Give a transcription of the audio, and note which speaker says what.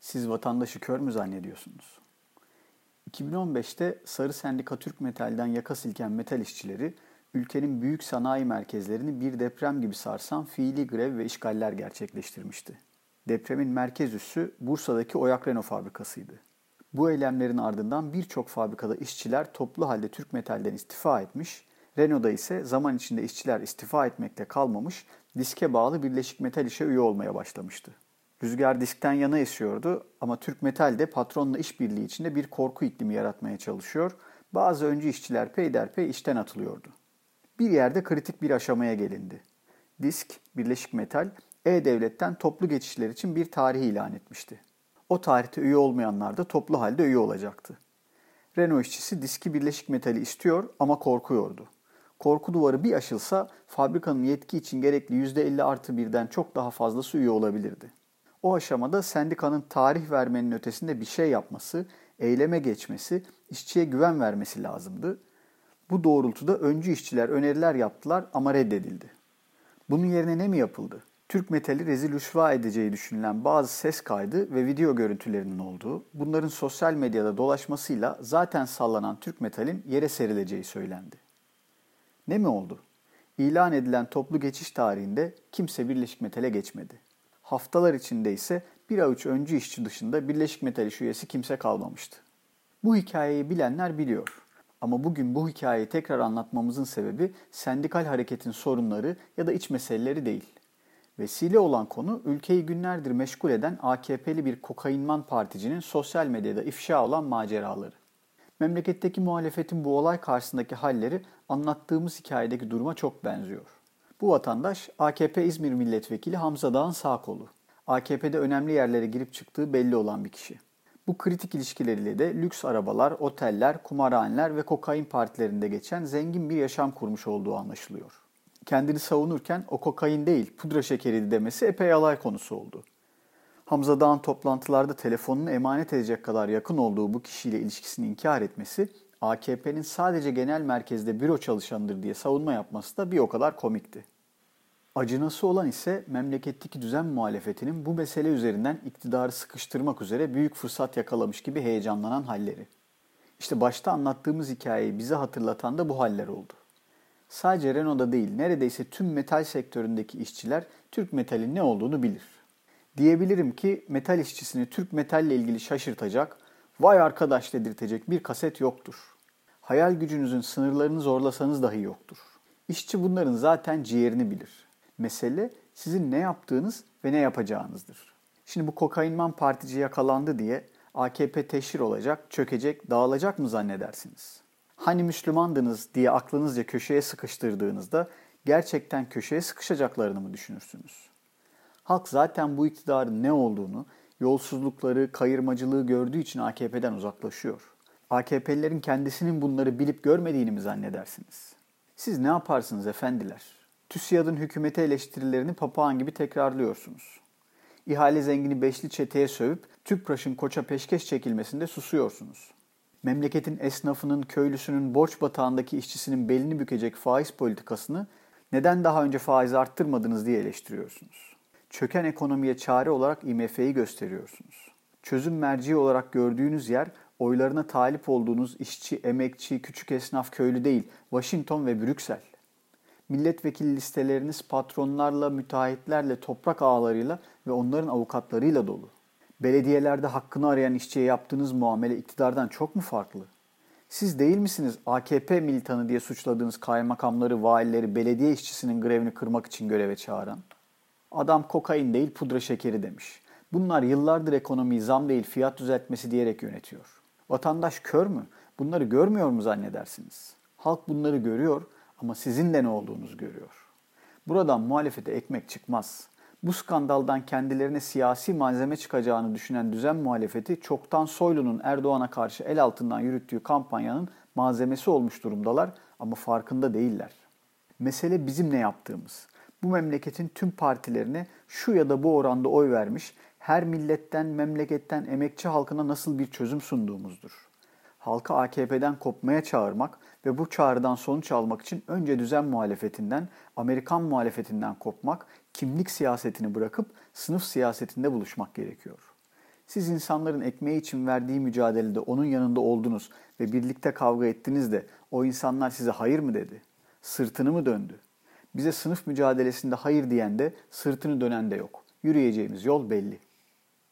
Speaker 1: Siz vatandaşı kör mü zannediyorsunuz? 2015'te Sarı Sendika Türk Metal'den yaka silken metal işçileri ülkenin büyük sanayi merkezlerini bir deprem gibi sarsan fiili grev ve işgaller gerçekleştirmişti. Depremin merkez üssü Bursa'daki Oyak Renault fabrikasıydı. Bu eylemlerin ardından birçok fabrikada işçiler toplu halde Türk Metal'den istifa etmiş, Renault'da ise zaman içinde işçiler istifa etmekte kalmamış, diske bağlı Birleşik Metal işe üye olmaya başlamıştı. Rüzgar diskten yana esiyordu ama Türk Metal de patronla işbirliği içinde bir korku iklimi yaratmaya çalışıyor. Bazı öncü işçiler peyderpey işten atılıyordu. Bir yerde kritik bir aşamaya gelindi. Disk, Birleşik Metal, E-Devlet'ten toplu geçişler için bir tarih ilan etmişti. O tarihte üye olmayanlar da toplu halde üye olacaktı. Renault işçisi diski Birleşik Metal'i istiyor ama korkuyordu. Korku duvarı bir aşılsa fabrikanın yetki için gerekli %50 artı birden çok daha fazlası üye olabilirdi. O aşamada sendikanın tarih vermenin ötesinde bir şey yapması, eyleme geçmesi, işçiye güven vermesi lazımdı. Bu doğrultuda öncü işçiler öneriler yaptılar ama reddedildi. Bunun yerine ne mi yapıldı? Türk metali rezil rüsva edeceği düşünülen bazı ses kaydı ve video görüntülerinin olduğu, bunların sosyal medyada dolaşmasıyla zaten sallanan Türk metalin yere serileceği söylendi. Ne mi oldu? İlan edilen toplu geçiş tarihinde kimse Birleşik Metal'e geçmedi. Haftalar içinde ise bir avuç öncü işçi dışında Birleşik Metal iş üyesi kimse kalmamıştı. Bu hikayeyi bilenler biliyor. Ama bugün bu hikayeyi tekrar anlatmamızın sebebi sendikal hareketin sorunları ya da iç meseleleri değil. Vesile olan konu ülkeyi günlerdir meşgul eden AKP'li bir kokainman particinin sosyal medyada ifşa olan maceraları. Memleketteki muhalefetin bu olay karşısındaki halleri anlattığımız hikayedeki duruma çok benziyor. Bu vatandaş AKP İzmir Milletvekili Hamza Dağ'ın sağ kolu. AKP'de önemli yerlere girip çıktığı belli olan bir kişi. Bu kritik ilişkileriyle de lüks arabalar, oteller, kumarhaneler ve kokain partilerinde geçen zengin bir yaşam kurmuş olduğu anlaşılıyor. Kendini savunurken o kokain değil pudra şekeriydi demesi epey alay konusu oldu. Hamza Dağ'ın toplantılarda telefonunu emanet edecek kadar yakın olduğu bu kişiyle ilişkisini inkar etmesi, AKP'nin sadece genel merkezde büro çalışanıdır diye savunma yapması da bir o kadar komikti. Acınası olan ise memleketteki düzen muhalefetinin bu mesele üzerinden iktidarı sıkıştırmak üzere büyük fırsat yakalamış gibi heyecanlanan halleri. İşte başta anlattığımız hikayeyi bize hatırlatan da bu haller oldu. Sadece Renault'da değil, neredeyse tüm metal sektöründeki işçiler Türk metalin ne olduğunu bilir. Diyebilirim ki metal işçisini Türk metalle ilgili şaşırtacak, vay arkadaş dedirtecek bir kaset yoktur. Hayal gücünüzün sınırlarını zorlasanız dahi yoktur. İşçi bunların zaten ciğerini bilir. Mesele sizin ne yaptığınız ve ne yapacağınızdır. Şimdi bu kokainman partici yakalandı diye AKP teşhir olacak, çökecek, dağılacak mı zannedersiniz? Hani Müslümandınız diye aklınızca köşeye sıkıştırdığınızda gerçekten köşeye sıkışacaklarını mı düşünürsünüz? Halk zaten bu iktidarın ne olduğunu, yolsuzlukları, kayırmacılığı gördüğü için AKP'den uzaklaşıyor. AKP'lilerin kendisinin bunları bilip görmediğini mi zannedersiniz? Siz ne yaparsınız efendiler? TÜSİAD'ın hükümete eleştirilerini papağan gibi tekrarlıyorsunuz. İhale zengini beşli çeteye sövüp TÜPRAŞ'ın koça peşkeş çekilmesinde susuyorsunuz. Memleketin esnafının, köylüsünün, borç batağındaki işçisinin belini bükecek faiz politikasını neden daha önce faiz arttırmadınız diye eleştiriyorsunuz. Çöken ekonomiye çare olarak IMF'yi gösteriyorsunuz. Çözüm merci olarak gördüğünüz yer oylarına talip olduğunuz işçi, emekçi, küçük esnaf, köylü değil, Washington ve Brüksel. Milletvekili listeleriniz patronlarla, müteahhitlerle, toprak ağlarıyla ve onların avukatlarıyla dolu. Belediyelerde hakkını arayan işçiye yaptığınız muamele iktidardan çok mu farklı? Siz değil misiniz AKP militanı diye suçladığınız kaymakamları, valileri, belediye işçisinin grevini kırmak için göreve çağıran? Adam kokain değil pudra şekeri demiş. Bunlar yıllardır ekonomiyi zam değil fiyat düzeltmesi diyerek yönetiyor. Vatandaş kör mü? Bunları görmüyor mu zannedersiniz? Halk bunları görüyor ama sizin de ne olduğunuzu görüyor. Buradan muhalefete ekmek çıkmaz. Bu skandaldan kendilerine siyasi malzeme çıkacağını düşünen düzen muhalefeti çoktan Soylu'nun Erdoğan'a karşı el altından yürüttüğü kampanyanın malzemesi olmuş durumdalar ama farkında değiller. Mesele bizim ne yaptığımız. Bu memleketin tüm partilerine şu ya da bu oranda oy vermiş, her milletten, memleketten, emekçi halkına nasıl bir çözüm sunduğumuzdur. Halkı AKP'den kopmaya çağırmak ve bu çağrıdan sonuç almak için önce düzen muhalefetinden, Amerikan muhalefetinden kopmak, kimlik siyasetini bırakıp sınıf siyasetinde buluşmak gerekiyor. Siz insanların ekmeği için verdiği mücadelede onun yanında oldunuz ve birlikte kavga ettiniz de o insanlar size hayır mı dedi? Sırtını mı döndü? Bize sınıf mücadelesinde hayır diyen de sırtını dönen de yok. Yürüyeceğimiz yol belli.